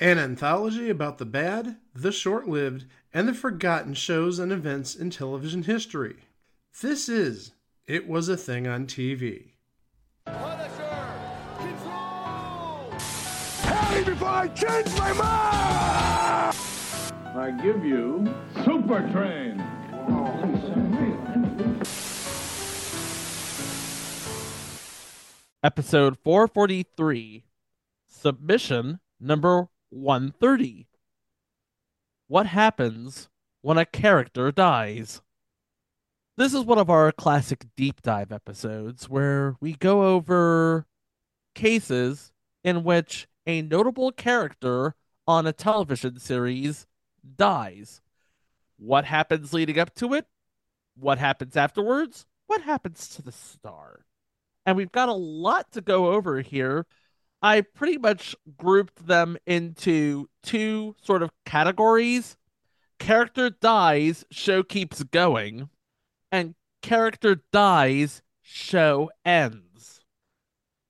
an anthology about the bad, the short lived, and the forgotten shows and events in television history. This is It Was a Thing on TV. Punisher! Control! Tell me before I change my mind! I give you Super Train. Episode 443, submission number 130. What happens when a character dies? This is one of our classic deep dive episodes where we go over cases in which a notable character on a television series dies. What happens leading up to it? What happens afterwards? What happens to the star? And we've got a lot to go over here. I pretty much grouped them into two sort of categories character dies, show keeps going, and character dies, show ends.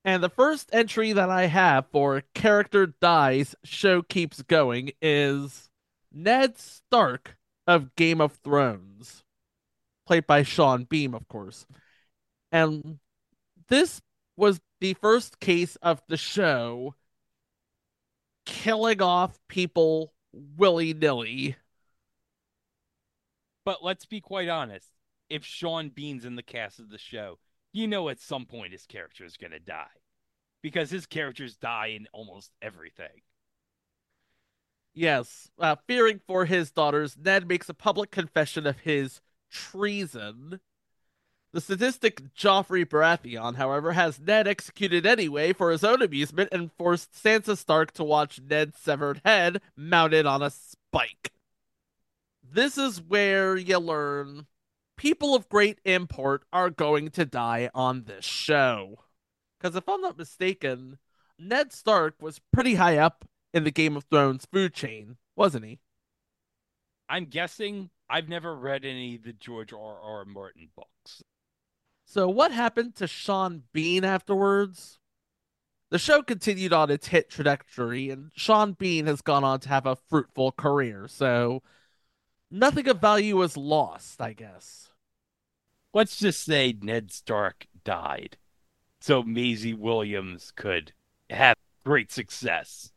And the first entry that I have for character dies, show keeps going is Ned Stark of Game of Thrones, played by Sean Bean, of course. And this was the first case of the show killing off people willy nilly. But let's be quite honest. If Sean Bean's in the cast of the show, you know at some point his character is going to die. Because his characters die in almost everything. Yes, uh, fearing for his daughters, Ned makes a public confession of his treason. The sadistic Joffrey Baratheon, however, has Ned executed anyway for his own amusement and forced Sansa Stark to watch Ned's severed head mounted on a spike. This is where you learn people of great import are going to die on this show. Because if I'm not mistaken, Ned Stark was pretty high up in the Game of Thrones food chain, wasn't he? I'm guessing I've never read any of the George R. R. Martin books. So, what happened to Sean Bean afterwards? The show continued on its hit trajectory, and Sean Bean has gone on to have a fruitful career, so nothing of value was lost, I guess. Let's just say Ned Stark died so Maisie Williams could have great success.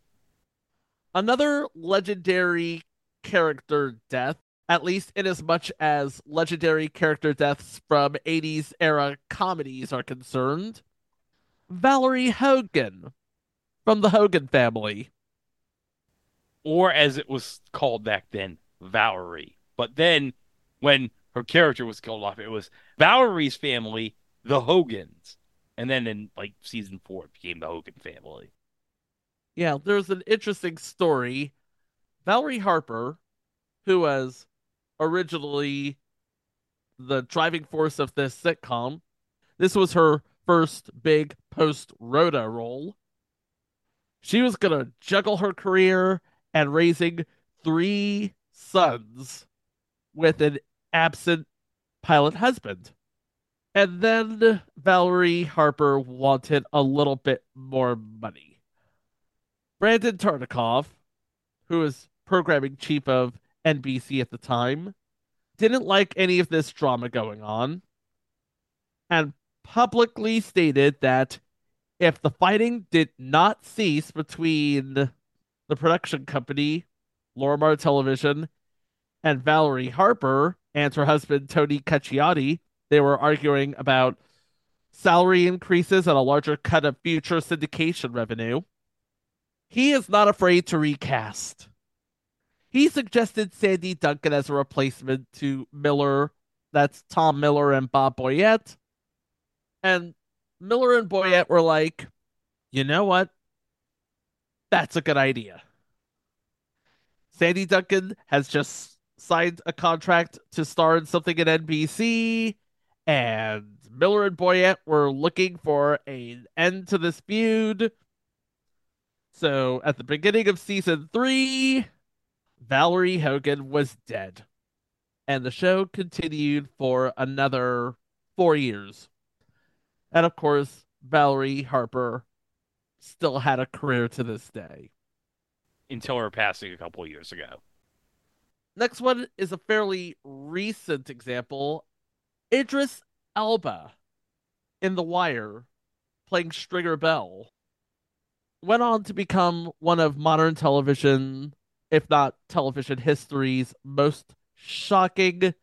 Another legendary character death, at least in as much as legendary character deaths from 80s era comedies are concerned. Valerie Hogan from the Hogan family. Or as it was called back then, Valerie. But then when her character was killed off, it was Valerie's family, the Hogans. And then in like season four, it became the Hogan family. Yeah, there's an interesting story. Valerie Harper, who was originally the driving force of this sitcom, this was her first big post Rhoda role. She was going to juggle her career and raising three sons with an absent pilot husband. And then Valerie Harper wanted a little bit more money. Brandon Tartikoff, who was programming chief of NBC at the time, didn't like any of this drama going on and publicly stated that if the fighting did not cease between the production company, Lorimar Television, and Valerie Harper and her husband Tony Cacciotti, they were arguing about salary increases and a larger cut of future syndication revenue. He is not afraid to recast. He suggested Sandy Duncan as a replacement to Miller. That's Tom Miller and Bob Boyett. And Miller and Boyett were like, you know what? That's a good idea. Sandy Duncan has just signed a contract to star in something at NBC, and Miller and Boyett were looking for an end to this feud. So at the beginning of season three, Valerie Hogan was dead. And the show continued for another four years. And of course, Valerie Harper still had a career to this day. until her passing a couple years ago. Next one is a fairly recent example. Idris Elba in The Wire playing Stringer Bell went on to become one of modern television, if not television history's most shocking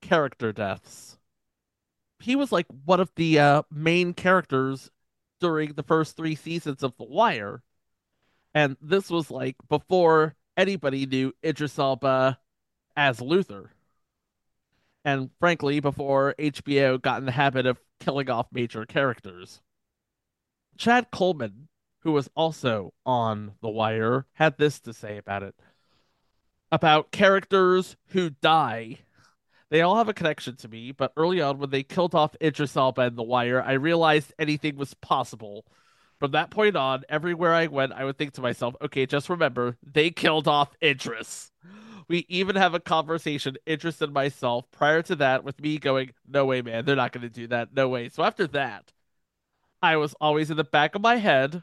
character deaths. He was like one of the uh, main characters during the first three seasons of The Wire. And this was like before anybody knew Idris Elba as Luther. And frankly, before HBO got in the habit of killing off major characters. Chad Coleman, who was also on The Wire, had this to say about it about characters who die. They all have a connection to me, but early on, when they killed off Idris Elba in The Wire, I realized anything was possible. From that point on, everywhere I went, I would think to myself, okay, just remember, they killed off Idris. We even have a conversation, Idris and myself, prior to that, with me going, no way, man, they're not going to do that. No way. So after that, I was always in the back of my head,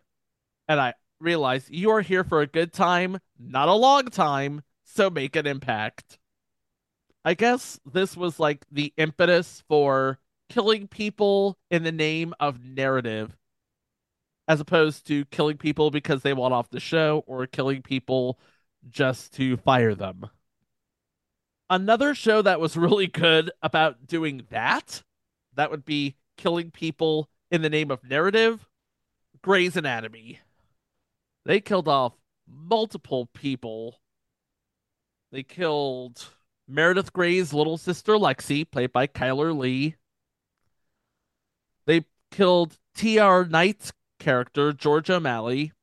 and I realized you are here for a good time, not a long time, so make an impact. I guess this was like the impetus for killing people in the name of narrative, as opposed to killing people because they want off the show or killing people just to fire them. Another show that was really good about doing that, that would be killing people in the name of narrative, Grey's Anatomy. They killed off multiple people. They killed Meredith Grey's little sister Lexi, played by Chyler Leigh. They killed T.R. Knight's character, George O'Malley.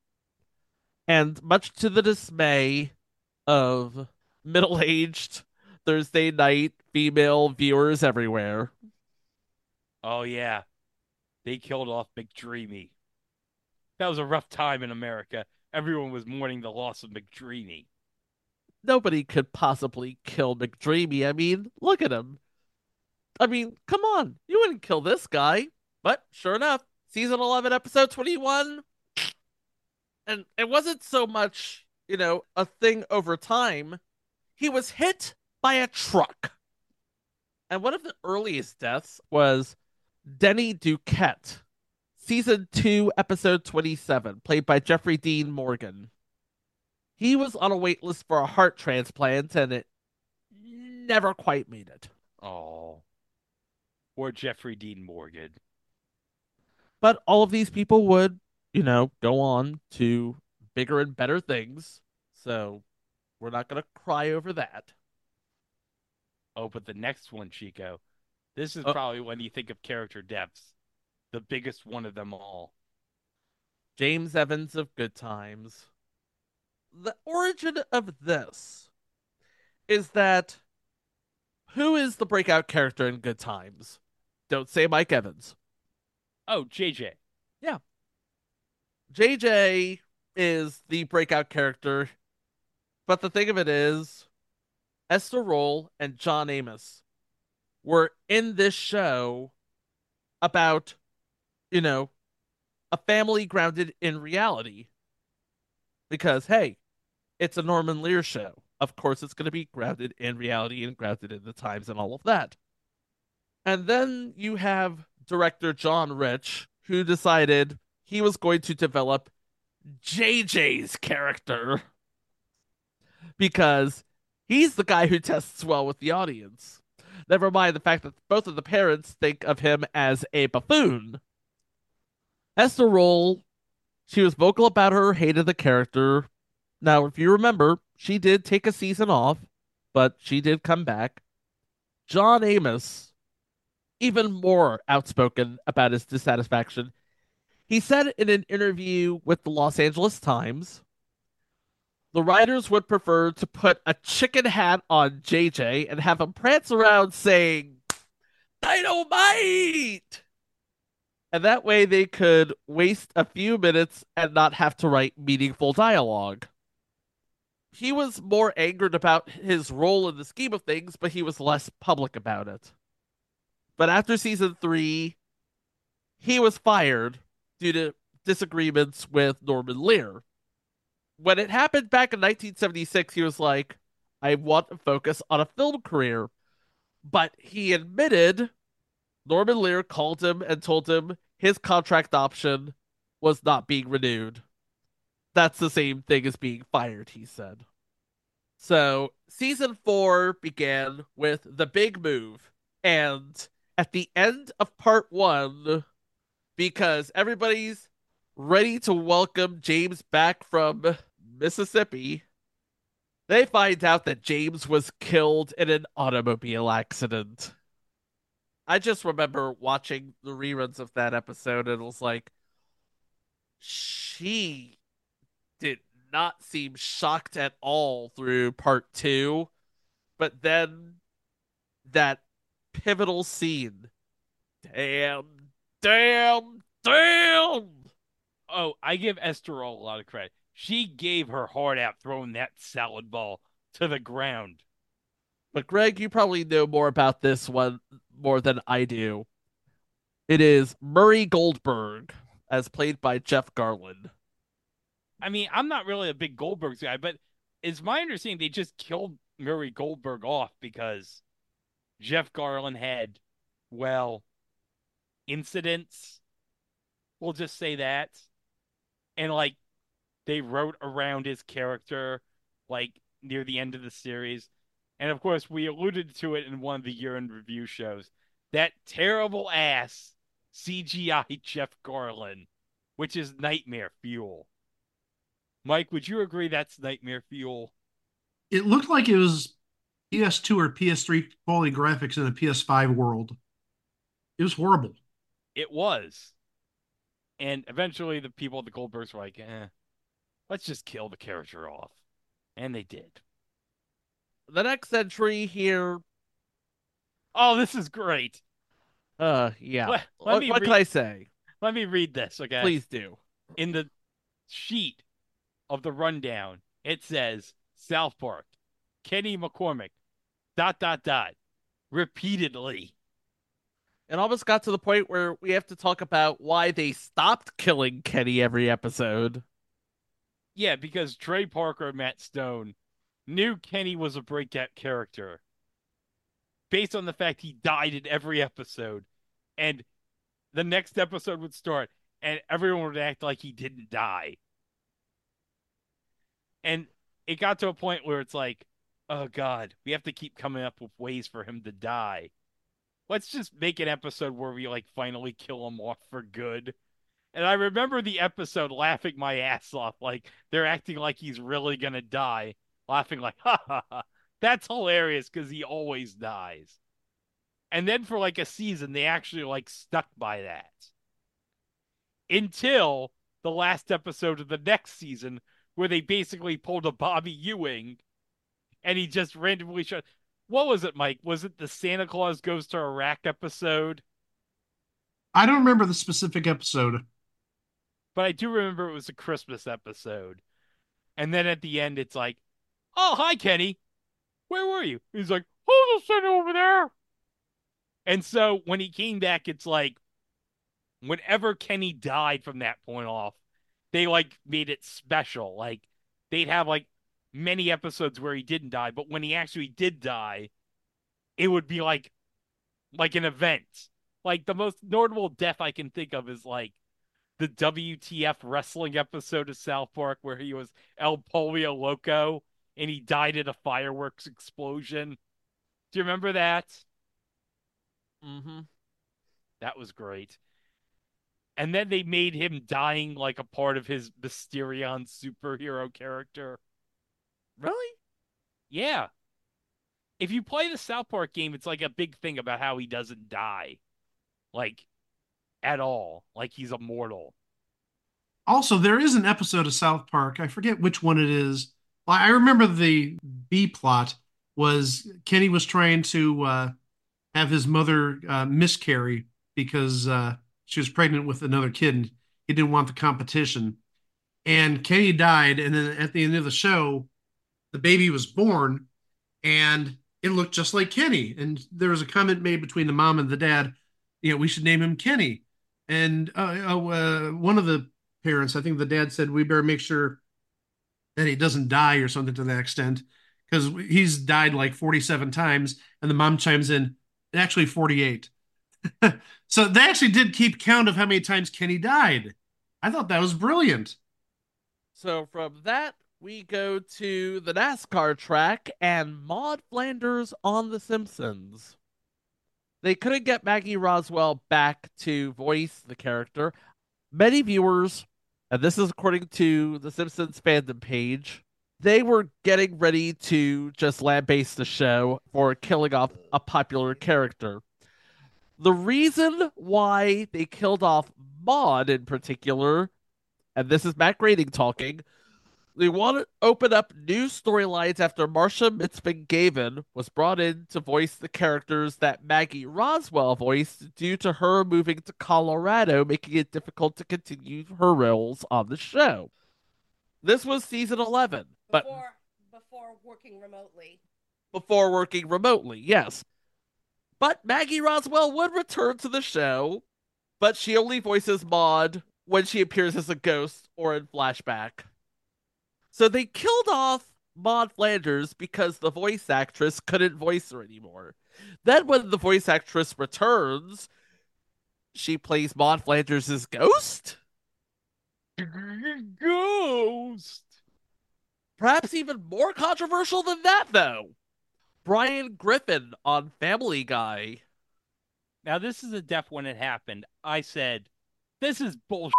And much to the dismay of middle aged Thursday night female viewers everywhere, Oh yeah, they killed off McDreamy. That was a rough time in America. Everyone was mourning the loss of McDreamy. Nobody could possibly kill McDreamy. I mean, look at him. I mean, come on. You wouldn't kill this guy. But sure enough, season 11, episode 21. And it wasn't so much, you know, a thing over time. He was hit by a truck. And one of the earliest deaths was Denny Duquette, season 2, episode 27, played by Jeffrey Dean Morgan he was on a wait list for a heart transplant and it never quite made it. Oh. Or Jeffrey Dean Morgan. But all of these people would, you know, go on to bigger and better things. So we're not going to cry over that. Oh, but the next one, Chico. This is Oh. probably when you think of character depths, the biggest one of them all. James Evans of Good Times. The origin of this is that who is the breakout character in Good Times? Don't say Mike Evans. Oh, JJ. Yeah. JJ is the breakout character, but the thing of it is, Esther Rolle and John Amos were in this show about, you know, a family grounded in reality. Because, hey, it's a Norman Lear show. Of course, it's going to be grounded in reality and grounded in the times and all of that. And then you have director John Rich, who decided he was going to develop JJ's character because he's the guy who tests well with the audience. Never mind the fact that both of the parents think of him as a buffoon. Esther Rolle, she was vocal about her hate of the character. Now, if you remember, she did take a season off, but she did come back. John Amos, even more outspoken about his dissatisfaction. He said in an interview with the Los Angeles Times the writers would prefer to put a chicken hat on JJ and have him prance around saying, Dynamite! And that way they could waste a few minutes and not have to write meaningful dialogue. He was more angered about his role in the scheme of things, but he was less public about it. But after season three, he was fired due to disagreements with Norman Lear. when it happened back in 1976, he was like, I want to focus on a film career. But he admitted Norman Lear called him and told him his contract option was not being renewed. That's the same thing as being fired, he said. So, season four began with the big move. And at the end of part one, because everybody's ready to welcome James back from Mississippi, they find out that James was killed in an automobile accident. I just remember watching the reruns of that episode and it was like, she not seem shocked at all through part two. But then that pivotal scene. Damn, damn, damn. Oh, I give Esther a lot of credit. She gave her heart out throwing that salad ball to the ground. But Greg, you probably know more about this one more than I do. It is Murray Goldberg, as played by Jeff Garlin. I mean, I'm not really a big Goldberg guy, but it's my understanding they just killed Murray Goldberg off because Jeff Garlin had, well, incidents. We'll just say that. And like they wrote around his character like near the end of the series. And of course, we alluded to it in one of the year in review shows. That terrible ass CGI Jeff Garlin, which is nightmare fuel. Mike, would you agree that's nightmare fuel? It looked like it was PS2 or PS3 quality graphics in a PS5 world. It was horrible. It was. And eventually the people at the Goldbergs were like, eh, let's just kill the character off. And they did. The next entry here. Oh, this is great. Uh, yeah. Let- let what what read- can I say? Let me read this, okay? Please do. in the sheet of the rundown, it says South Park, Kenny McCormick, dot, dot, dot, repeatedly. It almost got to the point where we have to talk about why they stopped killing Kenny every episode. Yeah, because Trey Parker and Matt Stone knew Kenny was a breakout character based on the fact he died in every episode. And the next episode would start and everyone would act like he didn't die. And it got to a point where it's like, oh God, we have to keep coming up with ways for him to die. Let's just make an episode where we like finally kill him off for good. And I remember the episode laughing my ass off, like they're acting like he's really gonna die, laughing like, ha ha ha. That's hilarious because he always dies. And then for like a season, they actually like stuck by that. Until the last episode of the next season, where they basically pulled a Bobby Ewing and he just randomly shot. What was it, Mike? Was it the Santa Claus Goes to Iraq episode? I don't remember the specific episode. but I do remember it was a Christmas episode. And then at the end, it's like, "Oh, hi, Kenny. Where were you?" He's like, "Who's sitting over there?" And so when he came back, it's like, whenever Kenny died from that point off, they like made it special. Like they'd have like many episodes where he didn't die, but when he actually did die, it would be like like an event. Like the most notable death I can think of is like the WTF wrestling episode of South Park where he was El Polio Loco and he died in a fireworks explosion. Do you remember that? Mm-hmm. That was great. And then they made him dying like a part of his Mysterion superhero character. Really? Yeah. If you play the South Park game, it's like a big thing about how he doesn't die. Like, at all. Like he's immortal. Also, there is an episode of South Park. I forget which one it is. I remember the B plot was Kenny was trying to uh, have his mother uh, miscarry because uh, she was pregnant with another kid and he didn't want the competition. And Kenny died. And then at the end of the show, the baby was born and it looked just like Kenny. And there was a comment made between the mom and the dad, you know, we should name him Kenny. And uh, uh, one of the parents, I think the dad said, we better make sure that he doesn't die or something to that extent because he's died like 47 times and the mom chimes in actually 48 so they actually did keep count of how many times kenny died i thought that was brilliant So from that, we go to the NASCAR track and Maude Flanders on The Simpsons. They couldn't get Maggie Roswell back to voice the character. Many viewers, and this is according to the Simpsons fandom page, they were getting ready to just lambaste the show for killing off a popular character. The reason why they killed off Maude in particular, and this is Matt Groening talking, they want to open up new storylines after Marcia Mitzman Gaven was brought in to voice the characters that Maggie Roswell voiced due to her moving to Colorado, making it difficult to continue her roles on the show. This was season 11, but before before working remotely. before working remotely, yes. But Maggie Roswell would return to the show, but she only voices Maude when she appears as a ghost or in flashback. So they killed off Maude Flanders because the voice actress couldn't voice her anymore. Then when the voice actress returns, she plays Maude Flanders' ghost? Ghost. Perhaps even more controversial than that, though. Brian Griffin on Family Guy. Now this is a death when it happened. I said, "This is bullshit.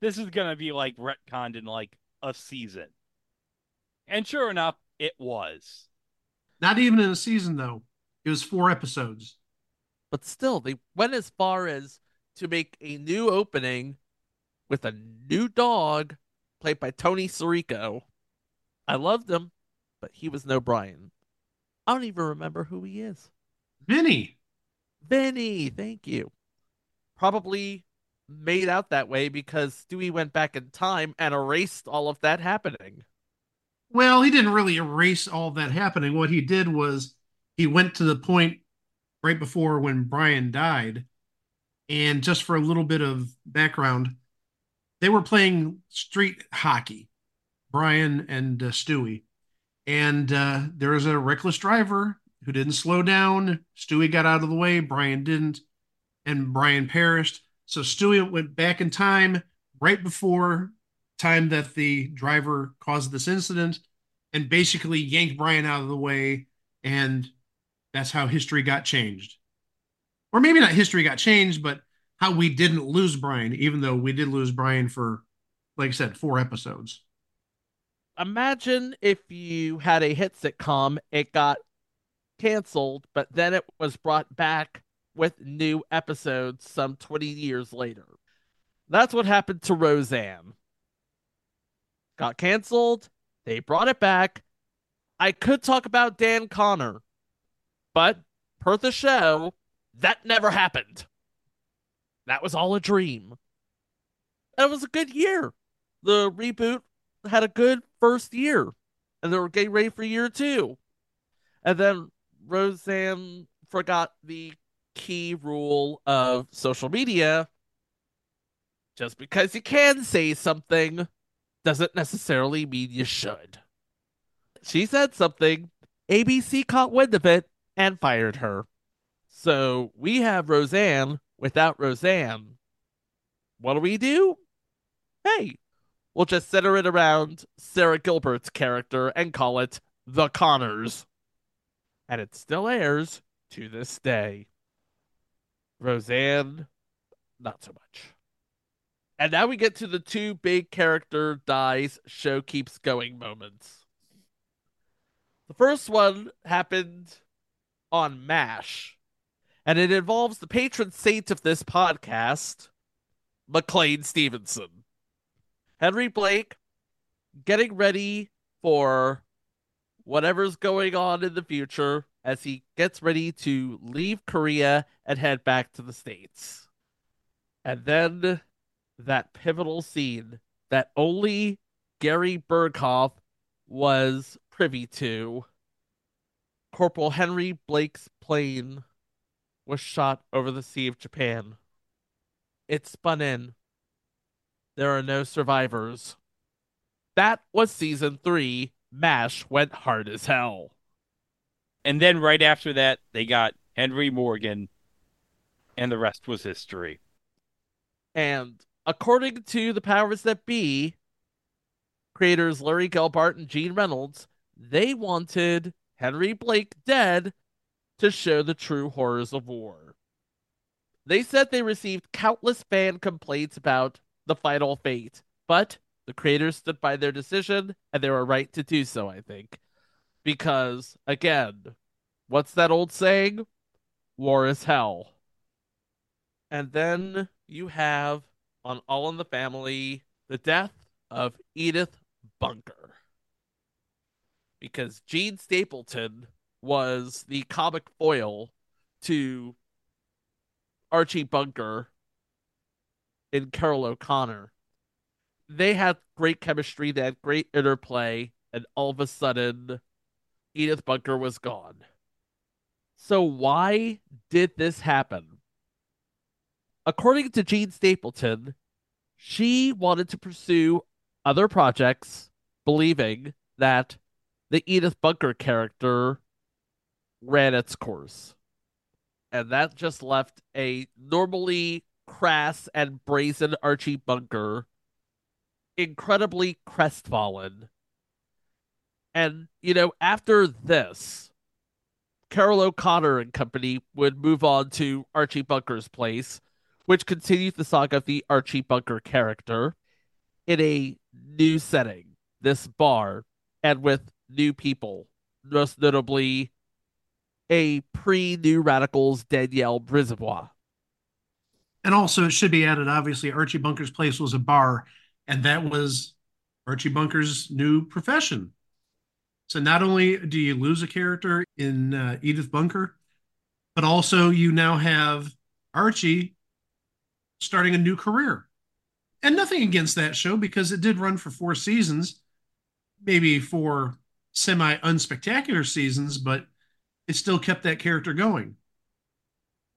This is gonna be like retconned in like a season," and sure enough, it was. not even in a season though it was four episodes but still they went as far as to make a new opening with a new dog played by Tony Sirico. I loved him, but he was no Brian. I don't even remember who he is. vinny Vinny, thank you. Probably made out that way because Stewie went back in time and erased all of that happening. Well, he didn't really erase all that happening. What he did was he went to the point right before when Brian died. And just for a little bit of background, they were playing street hockey, Brian and uh, Stewie. And uh, there was a reckless driver who didn't slow down. Stewie got out of the way, Brian didn't, and Brian perished. So Stewie went back in time right before time that the driver caused this incident and basically yanked Brian out of the way. And that's how history got changed. Or maybe not history got changed, but how we didn't lose Brian, even though we did lose Brian for, like I said, four episodes. Imagine if you had a hit sitcom, it got canceled, but then it was brought back with new episodes some 20 years later. That's what happened to Roseanne. Got canceled, they brought it back. I could talk about Dan Connor, but per the show, that never happened. That was all a dream. That was a good year. The reboot had a good first year, and they were getting ready for year two. And then Roseanne forgot the key rule of social media. Just because you can say something doesn't necessarily mean you should. She said something, ABC caught wind of it and fired her. So we have Roseanne without Roseanne. What do we do? Hey, we'll just center it around Sara Gilbert's character and call it The Connors. And it still airs to this day. Roseanne, not so much. And now we get to the two big character dies, show keeps going moments. The first one happened on MASH, and it involves the patron saint of this podcast, McLean Stevenson. Henry Blake getting ready for whatever's going on in the future as he gets ready to leave Korea and head back to the States. And then that pivotal scene that only Gary Burghoff was privy to. Corporal Henry Blake's plane was shot over the Sea of Japan. It spun in. There are no survivors. That was season three. MASH went hard as hell. And then right after that, they got Henry Morgan, and the rest was history. And according to the powers that be, creators Larry Gelbart and Gene Reynolds, they wanted Henry Blake dead to show the true horrors of war. They said they received countless fan complaints about the final fate, but the creators stood by their decision and they were right to do so, I think. Because, again, what's that old saying? War is hell. And then you have on All in the Family the death of Edith Bunker. Because Jean Stapleton was the comic foil to Archie Bunker and Carroll O'Connor. They had great chemistry, they had great interplay, and all of a sudden, Edith Bunker was gone. So, why did this happen? According to Jean Stapleton, she wanted to pursue other projects, believing that the Edith Bunker character ran its course. And that just left a normally crass and brazen Archie Bunker incredibly crestfallen. And, you know, after this, Carroll O'Connor and company would move on to Archie Bunker's place, which continues the saga of the Archie Bunker character in a new setting, this bar, and with new people, most notably a pre New Radicals Danielle Brisebois. And also, it should be added obviously, Archie Bunker's place was a bar, and that was Archie Bunker's new profession. So, not only do you lose a character in uh, Edith Bunker, but also you now have Archie starting a new career. And nothing against that show because it did run for four seasons, maybe four semi unspectacular seasons, but it still kept that character going.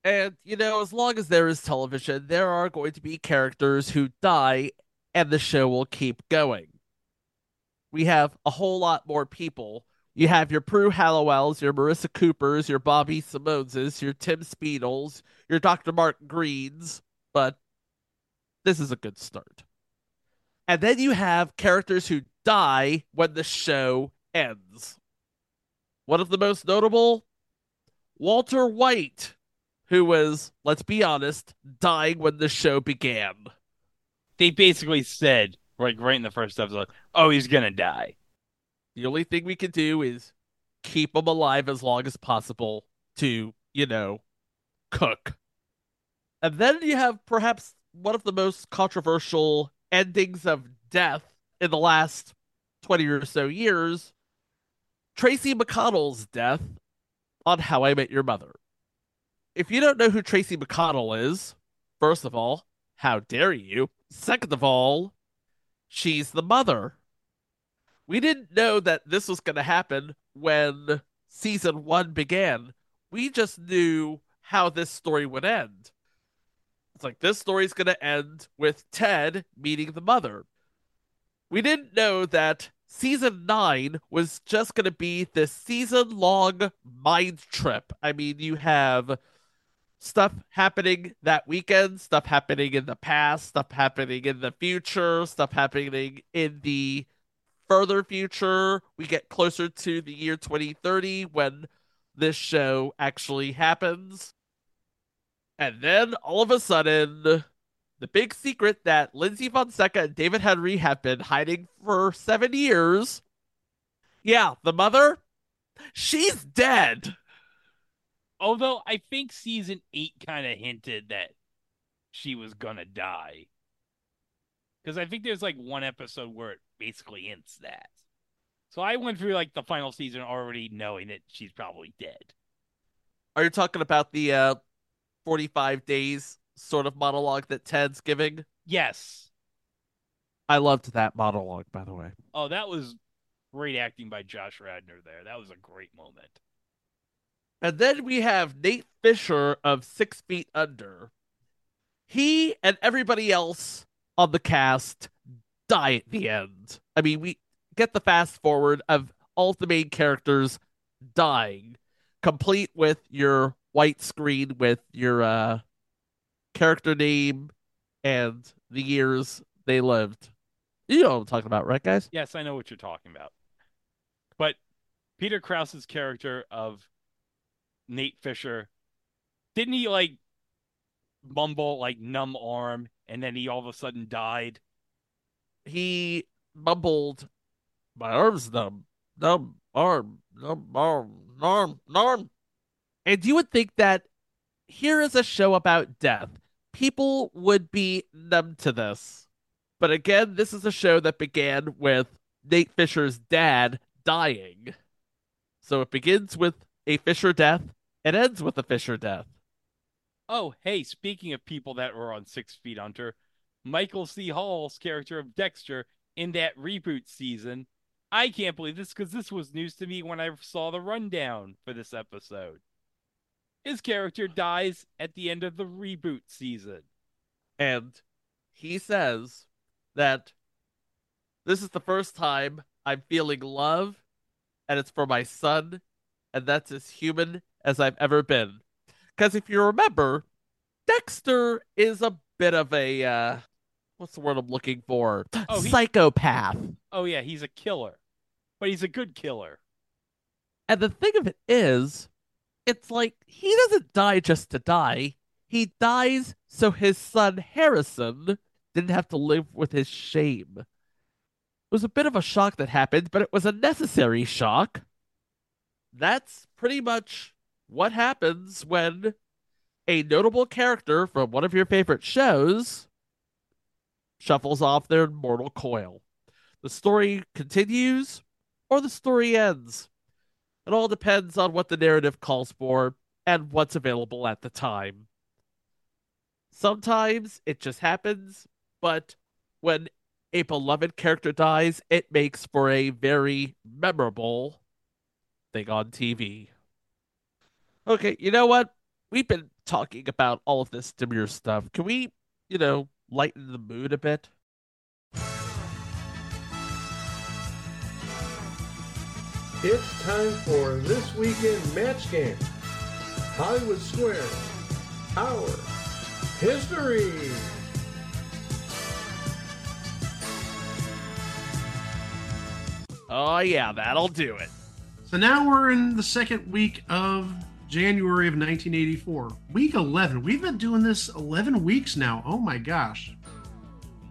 And, you know, as long as there is television, there are going to be characters who die and the show will keep going. We have a whole lot more people. You have your Prue Halliwells, your Marissa Coopers, your Bobby Simoneses, your Tim Speedles, your Dr. Mark Greens, but this is a good start. And then you have characters who die when the show ends. One of the most notable, Walter White, who was, let's be honest, dying when the show began. They basically said, like right in the first episode, oh, he's gonna die. The only thing we can do is keep him alive as long as possible to, you know, cook. And then you have perhaps one of the most controversial endings of death in the last 20 or so years Tracy McConnell's death on How I Met Your Mother. If you don't know who Tracy McConnell is, first of all, how dare you? Second of all, she's the mother. We didn't know that this was going to happen when season one began. We just knew how this story would end. It's like this story's going to end with Ted meeting the mother. We didn't know that season nine was just going to be this season long mind trip. I mean, you have stuff happening that weekend, stuff happening in the past, stuff happening in the future, stuff happening in the further future. We get closer to the year 2030 when this show actually happens. And then all of a sudden, the big secret that Lyndsy Fonseca and David Henrie have been hiding for seven years. Yeah, the mother, she's dead. Although I think season eight kind of hinted that she was gonna die. Because I think there's like one episode where it basically hints that. So I went through like the final season already knowing that she's probably dead. Are you talking about the uh, 45 days sort of monologue that Ted's giving? Yes. I loved that monologue, by the way. Oh, that was great acting by Josh Radnor there. That was a great moment. And then we have Nate Fisher of Six Feet Under. He and everybody else on the cast die at the end. I mean, we get the fast forward of all the main characters dying, complete with your white screen with your uh, character name and the years they lived. You know what I'm talking about, right, guys? Yes, I know what you're talking about. But Peter Krause's character of Nate Fisher, didn't he like mumble like numb arm and then he all of a sudden died? He mumbled, "My arm's numb, numb arm, numb arm, arm, arm." And you would think that here is a show about death. People would be numb to this. But again, this is a show that began with Nate Fisher's dad dying. So it begins with a Fisher death and ends with a Fisher death. Oh, hey, speaking of people that were on Six Feet Under, Michael C. Hall's character of Dexter in that reboot season. I can't believe this because this was news to me when I saw the rundown for this episode. His character dies at the end of the reboot season. And he says that this is the first time I'm feeling love, and it's for my son, and that's as human as I've ever been. Because if you remember, Dexter is a bit of a uh, what's the word I'm looking for? Oh, he- Psychopath. Oh, yeah, he's a killer, but he's a good killer. And the thing of it is, it's like he doesn't die just to die. He dies so his son Harrison didn't have to live with his shame. It was a bit of a shock that happened, but it was a necessary shock. That's pretty much what happens when a notable character from one of your favorite shows shuffles off their mortal coil. The story continues or the story ends. It all depends on what the narrative calls for and what's available at the time. Sometimes it just happens, but when a beloved character dies, it makes for a very memorable thing on TV. Okay, you know what? We've been talking about all of this Demure stuff. Can we, you know, lighten the mood a bit? It's time for this weekend match game. Hollywood Square. Our history. Oh, yeah, that'll do it. So now we're in the second week of January of 1984. Week 11. We've been doing this 11 weeks now. Oh my gosh.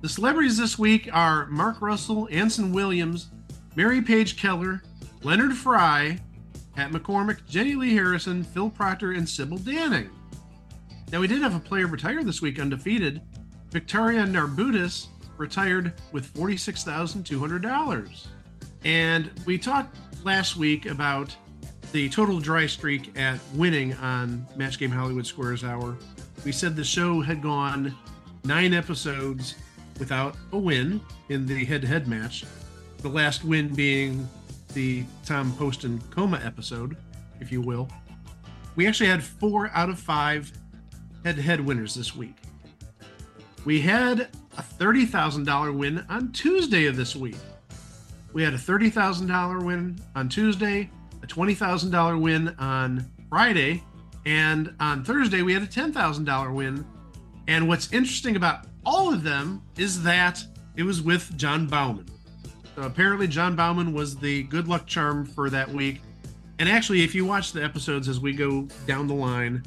The celebrities this week are Mark Russell, Anson Williams, Mary Page Keller, Leonard Frey, Pat McCormick, Jenilee Harrison, Phil Proctor, and Sybil Danning. Now, we did have a player retire this week undefeated. Victoria Narbutis retired with $46,200. And we talked last week about the total dry streak at winning on Match Game Hollywood Squares Hour. We said the show had gone nine episodes without a win in the head to head match. The last win being the Tom Poston coma episode, if you will. We actually had four out of five head to head winners this week. We had a $30,000 win on Tuesday of this week. We had a $30,000 win on Tuesday, a $20,000 win on Friday, and on Thursday we had a $10,000 win. And what's interesting about all of them is that it was with Jon Bauman. So apparently, Jon Bauman was the good luck charm for that week. And actually, if you watch the episodes as we go down the line,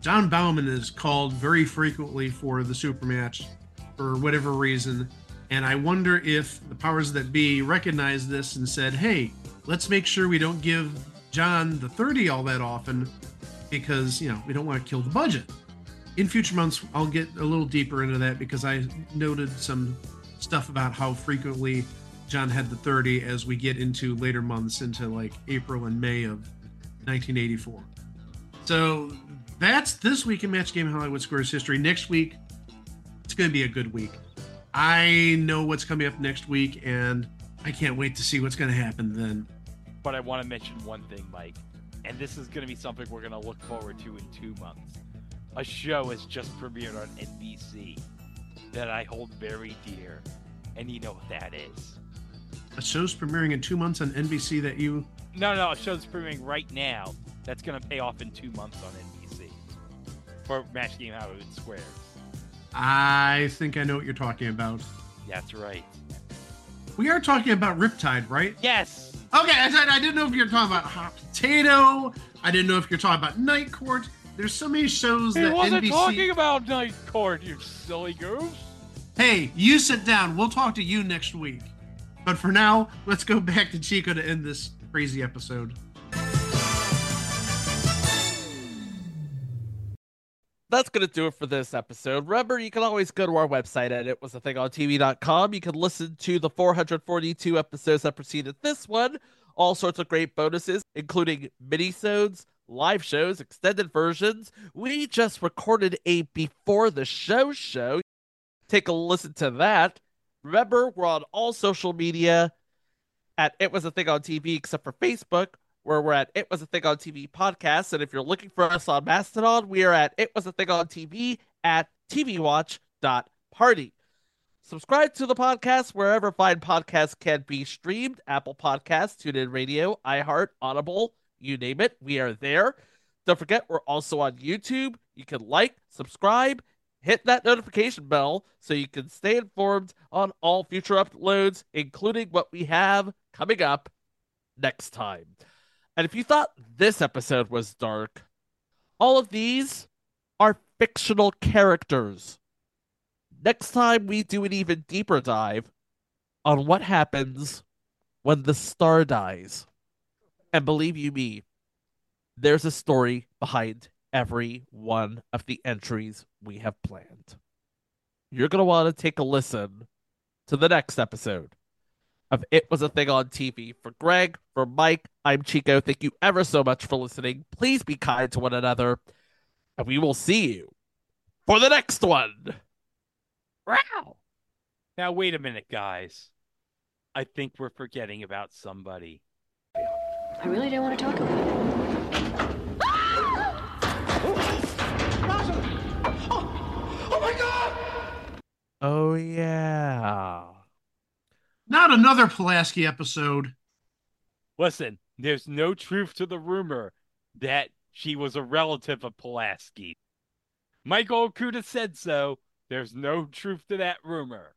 Jon Bauman is called very frequently for the super match for whatever reason. And I wonder if the powers that be recognized this and said, hey, let's make sure we don't give John the 30 all that often because, you know, we don't want to kill the budget. In future months, I'll get a little deeper into that because I noted some stuff about how frequently John had the 30 as we get into later months, into like April and May of 1984. So that's this week in Match Game Hollywood Squares history. Next week, it's going to be a good week. I know what's coming up next week, and I can't wait to see what's going to happen then. But I want to mention one thing, Mike, and this is going to be something we're going to look forward to in two months. A show has just premiered on NBC that I hold very dear, and you know what that is. A show's premiering in two months on NBC that you. No, no, a show's premiering right now. That's gonna pay off in two months on NBC for Match Game Hollywood Squares. I think I know what you're talking about. That's right. We are talking about Riptide, right? Yes. Okay, I said I didn't know if you're talking about Hot Potato. I didn't know if you're talking about Night Court. There's so many shows He that wasn't NBC. talking about Night Court, you silly goose. Hey, you sit down. We'll talk to you next week. But for now, let's go back to Chico to end this crazy episode. That's going to do it for this episode. Remember, you can always go to our website at itwasathingontv.com. You can listen to the 442 episodes that preceded this one, all sorts of great bonuses, including minisodes, live shows, extended versions. We just recorded a before the show show. Take a listen to that. Remember, we're on all social media at It Was a Thing on TV, except for Facebook, where we're at It Was a Thing on TV podcast. And if you're looking for us on Mastodon, we are at It Was a Thing on TV at TVWatch.party. Subscribe to the podcast wherever fine podcasts can be streamed Apple Podcasts, TuneIn Radio, iHeart, Audible, you name it. We are there. Don't forget, we're also on YouTube. You can like, subscribe, hit that notification bell so you can stay informed on all future uploads, including what we have coming up next time. And if you thought this episode was dark, all of these are fictional characters. Next time, we do an even deeper dive on what happens when the star dies. And believe you me, there's a story behind every one of the entries we have planned. You're going to want to take a listen to the next episode of It Was a Thing on TV. For Greg, for Mike, I'm Chico. Thank you ever so much for listening. Please be kind to one another, and we will see you for the next one. Wow. Now wait a minute, guys. I think we're forgetting about somebody. I really don't want to talk about it. Oh, oh, yeah. Not another Pulaski episode. Listen, there's no truth to the rumor that she was a relative of Pulaski. Michael Okuda said so. There's no truth to that rumor.